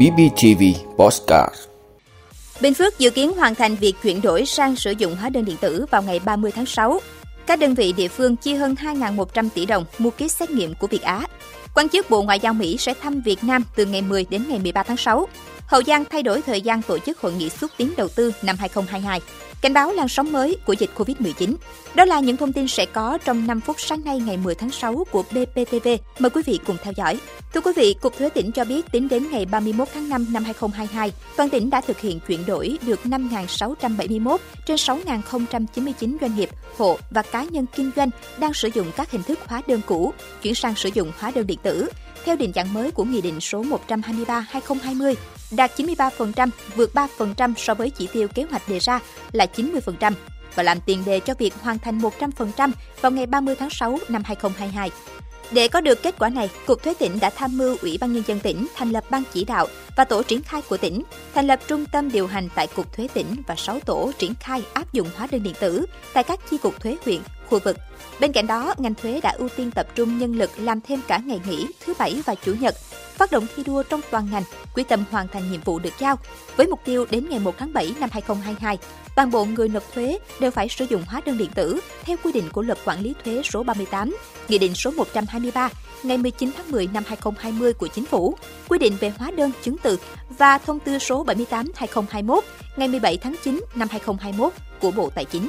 BBTV Postcard Bình Phước dự kiến hoàn thành việc chuyển đổi sang sử dụng hóa đơn điện tử vào ngày 30 tháng 6. Các đơn vị địa phương chi hơn 2.100 tỷ đồng mua kit xét nghiệm của Việt Á. Quan chức Bộ Ngoại giao Mỹ sẽ thăm Việt Nam từ ngày 10 đến ngày 13 tháng 6. Hậu Giang thay đổi thời gian tổ chức hội nghị xúc tiến đầu tư năm 2022 cảnh báo làn sóng mới của dịch COVID-19. Đó là những thông tin sẽ có trong 5 phút sáng nay ngày 10 tháng 6 của BPTV. Mời quý vị cùng theo dõi. Thưa quý vị, Cục Thuế tỉnh cho biết tính đến ngày 31 tháng 5 năm 2022, toàn tỉnh đã thực hiện chuyển đổi được 5.671 trên 6.099 doanh nghiệp, hộ và cá nhân kinh doanh đang sử dụng các hình thức hóa đơn cũ, chuyển sang sử dụng hóa đơn điện tử theo định dạng mới của Nghị định số 123-2020, đạt 93%, vượt 3% so với chỉ tiêu kế hoạch đề ra là 90% và làm tiền đề cho việc hoàn thành 100% vào ngày 30 tháng 6 năm 2022. Để có được kết quả này, Cục Thuế tỉnh đã tham mưu Ủy ban Nhân dân tỉnh thành lập ban chỉ đạo và tổ triển khai của tỉnh, thành lập trung tâm điều hành tại Cục Thuế tỉnh và 6 tổ triển khai áp dụng hóa đơn điện tử tại các chi cục thuế huyện, khu vực. Bên cạnh đó, ngành thuế đã ưu tiên tập trung nhân lực làm thêm cả ngày nghỉ thứ Bảy và Chủ nhật, phát động thi đua trong toàn ngành, quyết tâm hoàn thành nhiệm vụ được giao, với mục tiêu đến ngày 1 tháng 7 năm 2022, toàn bộ người nộp thuế đều phải sử dụng hóa đơn điện tử theo quy định của Luật Quản lý thuế số 38, Nghị định số 123 ngày 19 tháng 10 năm 2020 của Chính phủ, quy định về hóa đơn chứng từ và thông tư số 78/2021 ngày 17 tháng 9 năm 2021 của Bộ Tài chính.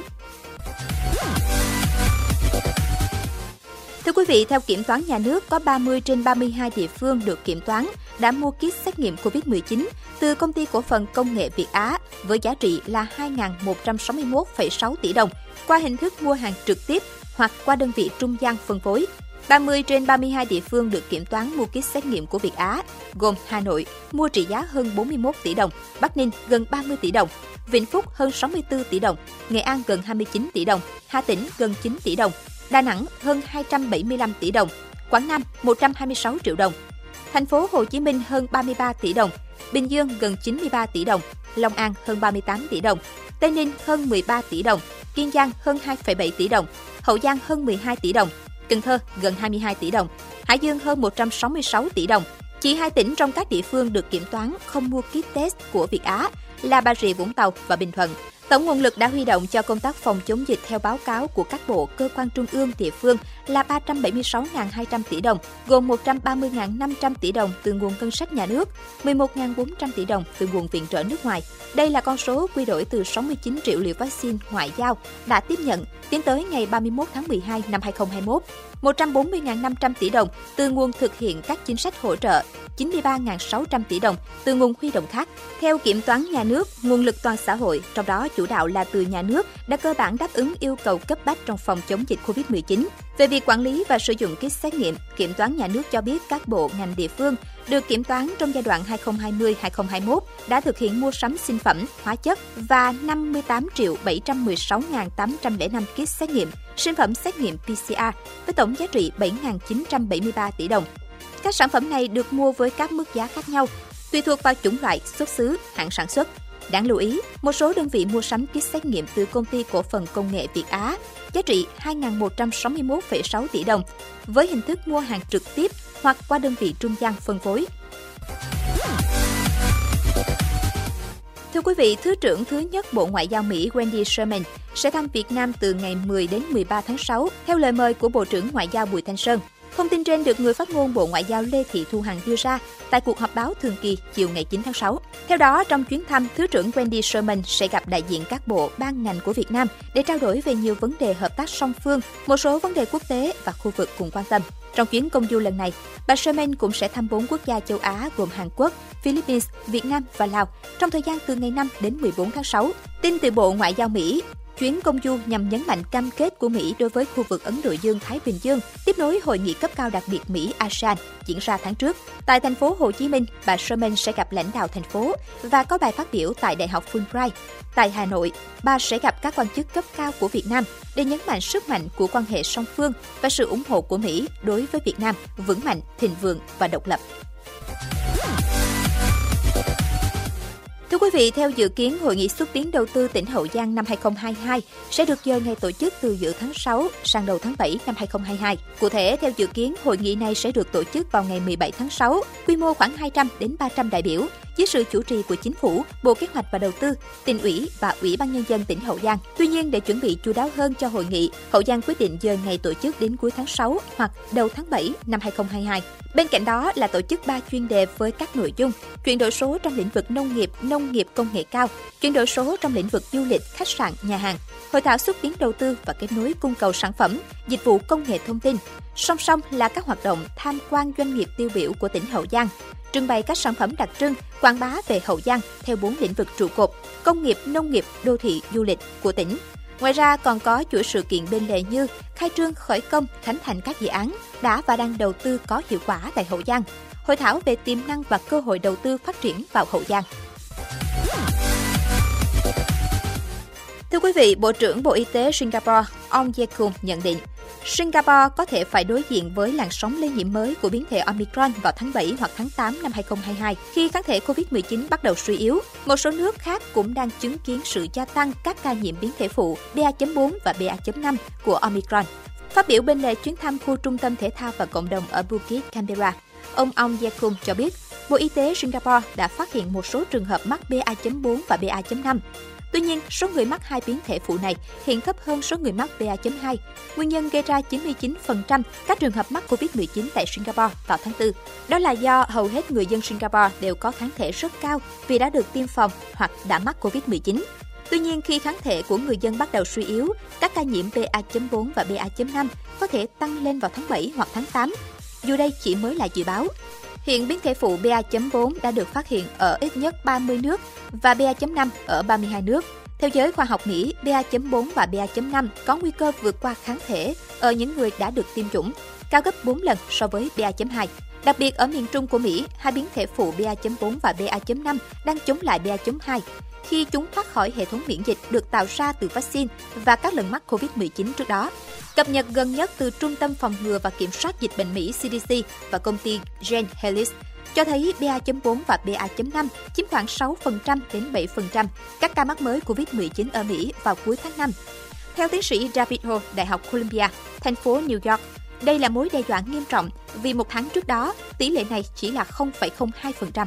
Thưa quý vị, theo kiểm toán nhà nước, có 30 trên 32 địa phương được kiểm toán đã mua kit xét nghiệm COVID-19 từ công ty cổ phần công nghệ Việt Á với giá trị là 2.161,6 tỷ đồng qua hình thức mua hàng trực tiếp hoặc qua đơn vị trung gian phân phối. 30 trên 32 địa phương được kiểm toán mua kit xét nghiệm của Việt Á, gồm Hà Nội mua trị giá hơn 41 tỷ đồng, Bắc Ninh gần 30 tỷ đồng, Vĩnh Phúc hơn 64 tỷ đồng, Nghệ An gần 29 tỷ đồng, Hà Tĩnh gần 9 tỷ đồng, Đà Nẵng hơn 275 tỷ đồng, Quảng Nam 126 triệu đồng, Thành phố Hồ Chí Minh hơn 33 tỷ đồng, Bình Dương gần 93 tỷ đồng, Long An hơn 38 tỷ đồng, Tây Ninh hơn 13 tỷ đồng, Kiên Giang hơn 2,7 tỷ đồng, Hậu Giang hơn 12 tỷ đồng, Cần Thơ gần 22 tỷ đồng, Hải Dương hơn 166 tỷ đồng. Chỉ hai tỉnh trong các địa phương được kiểm toán không mua kit test của Việt Á là Bà Rịa Vũng Tàu và Bình Thuận. Tổng nguồn lực đã huy động cho công tác phòng chống dịch theo báo cáo của các bộ, cơ quan trung ương, địa phương là 376.200 tỷ đồng, gồm 130.500 tỷ đồng từ nguồn ngân sách nhà nước, 11.400 tỷ đồng từ nguồn viện trợ nước ngoài. Đây là con số quy đổi từ 69 triệu liều vaccine ngoại giao đã tiếp nhận tiến tới ngày 31 tháng 12 năm 2021, 140.500 tỷ đồng từ nguồn thực hiện các chính sách hỗ trợ, 93.600 tỷ đồng từ nguồn huy động khác. Theo kiểm toán nhà nước, nguồn lực toàn xã hội, trong đó chủ chủ đạo là từ nhà nước, đã cơ bản đáp ứng yêu cầu cấp bách trong phòng chống dịch COVID-19. Về việc quản lý và sử dụng kit xét nghiệm, Kiểm toán nhà nước cho biết các bộ ngành địa phương được kiểm toán trong giai đoạn 2020-2021 đã thực hiện mua sắm sinh phẩm, hóa chất và 58 triệu 716.805 kit xét nghiệm, sinh phẩm xét nghiệm PCR với tổng giá trị 7.973 tỷ đồng. Các sản phẩm này được mua với các mức giá khác nhau, tùy thuộc vào chủng loại, xuất xứ, hãng sản xuất. Đáng lưu ý, một số đơn vị mua sắm kit xét nghiệm từ công ty cổ phần công nghệ Việt Á, giá trị 2.161,6 tỷ đồng, với hình thức mua hàng trực tiếp hoặc qua đơn vị trung gian phân phối. Thưa quý vị, Thứ trưởng thứ nhất Bộ Ngoại giao Mỹ Wendy Sherman sẽ thăm Việt Nam từ ngày 10 đến 13 tháng 6, theo lời mời của Bộ trưởng Ngoại giao Bùi Thanh Sơn. Thông tin trên được người phát ngôn Bộ Ngoại giao Lê Thị Thu Hằng đưa ra tại cuộc họp báo thường kỳ chiều ngày 9 tháng 6. Theo đó, trong chuyến thăm, Thứ trưởng Wendy Sherman sẽ gặp đại diện các bộ, ban ngành của Việt Nam để trao đổi về nhiều vấn đề hợp tác song phương, một số vấn đề quốc tế và khu vực cùng quan tâm. Trong chuyến công du lần này, bà Sherman cũng sẽ thăm bốn quốc gia châu Á gồm Hàn Quốc, Philippines, Việt Nam và Lào trong thời gian từ ngày 5 đến 14 tháng 6. Tin từ Bộ Ngoại giao Mỹ, Chuyến công du nhằm nhấn mạnh cam kết của Mỹ đối với khu vực Ấn Độ Dương-Thái Bình Dương, tiếp nối hội nghị cấp cao đặc biệt Mỹ-ASEAN diễn ra tháng trước. Tại thành phố Hồ Chí Minh, bà Sherman sẽ gặp lãnh đạo thành phố và có bài phát biểu tại Đại học Fulbright. Tại Hà Nội, bà sẽ gặp các quan chức cấp cao của Việt Nam để nhấn mạnh sức mạnh của quan hệ song phương và sự ủng hộ của Mỹ đối với Việt Nam vững mạnh, thịnh vượng và độc lập. Thưa quý vị, theo dự kiến, Hội nghị xúc tiến đầu tư tỉnh Hậu Giang năm 2022 sẽ được dời ngày tổ chức từ giữa tháng 6 sang đầu tháng 7 năm 2022. Cụ thể, theo dự kiến, hội nghị này sẽ được tổ chức vào ngày 17 tháng 6, quy mô khoảng 200 đến 300 đại biểu, dưới sự chủ trì của Chính phủ, Bộ Kế hoạch và Đầu tư, tỉnh ủy và Ủy ban Nhân dân tỉnh Hậu Giang. Tuy nhiên, để chuẩn bị chú đáo hơn cho hội nghị, Hậu Giang quyết định dời ngày tổ chức đến cuối tháng 6 hoặc đầu tháng 7 năm 2022. Bên cạnh đó là tổ chức 3 chuyên đề với các nội dung chuyển đổi số trong lĩnh vực nông nghiệp, nông nghiệp công nghệ cao, chuyển đổi số trong lĩnh vực du lịch, khách sạn, nhà hàng, hội thảo xúc tiến đầu tư và kết nối cung cầu sản phẩm, dịch vụ công nghệ thông tin. Song song là các hoạt động tham quan doanh nghiệp tiêu biểu của tỉnh Hậu Giang, trưng bày các sản phẩm đặc trưng, quảng bá về Hậu Giang theo bốn lĩnh vực trụ cột: công nghiệp, nông nghiệp, đô thị, du lịch của tỉnh. Ngoài ra còn có chuỗi sự kiện bên lề như khai trương khởi công, khánh thành các dự án đã và đang đầu tư có hiệu quả tại Hậu Giang, hội thảo về tiềm năng và cơ hội đầu tư phát triển vào Hậu Giang. Thưa quý vị, Bộ trưởng Bộ Y tế Singapore, ông Jacob nhận định, Singapore có thể phải đối diện với làn sóng lây nhiễm mới của biến thể Omicron vào tháng 7 hoặc tháng 8 năm 2022 khi kháng thể COVID-19 bắt đầu suy yếu. Một số nước khác cũng đang chứng kiến sự gia tăng các ca nhiễm biến thể phụ BA.4 và BA.5 của Omicron. Phát biểu bên lề chuyến thăm khu trung tâm thể thao và cộng đồng ở Bukit Canberra, ông Ong Yakum cho biết, Bộ Y tế Singapore đã phát hiện một số trường hợp mắc BA.4 và BA.5. Tuy nhiên, số người mắc hai biến thể phụ này hiện thấp hơn số người mắc BA.2. Nguyên nhân gây ra 99% các trường hợp mắc COVID-19 tại Singapore vào tháng 4. Đó là do hầu hết người dân Singapore đều có kháng thể rất cao vì đã được tiêm phòng hoặc đã mắc COVID-19. Tuy nhiên, khi kháng thể của người dân bắt đầu suy yếu, các ca nhiễm BA.4 và BA.5 có thể tăng lên vào tháng 7 hoặc tháng 8. Dù đây chỉ mới là dự báo, Hiện biến thể phụ BA.4 đã được phát hiện ở ít nhất 30 nước và BA.5 ở 32 nước. Theo giới khoa học Mỹ, BA.4 và BA.5 có nguy cơ vượt qua kháng thể ở những người đã được tiêm chủng, cao gấp 4 lần so với BA.2. Đặc biệt ở miền Trung của Mỹ, hai biến thể phụ BA.4 và BA.5 đang chống lại BA.2 khi chúng thoát khỏi hệ thống miễn dịch được tạo ra từ vaccine và các lần mắc COVID-19 trước đó. Cập nhật gần nhất từ Trung tâm Phòng ngừa và Kiểm soát Dịch bệnh Mỹ CDC và công ty Gen Helix cho thấy BA.4 và BA.5 chiếm khoảng 6% đến 7% các ca mắc mới COVID-19 ở Mỹ vào cuối tháng 5. Theo tiến sĩ David Ho, Đại học Columbia, thành phố New York, đây là mối đe dọa nghiêm trọng vì một tháng trước đó, tỷ lệ này chỉ là 0,02%.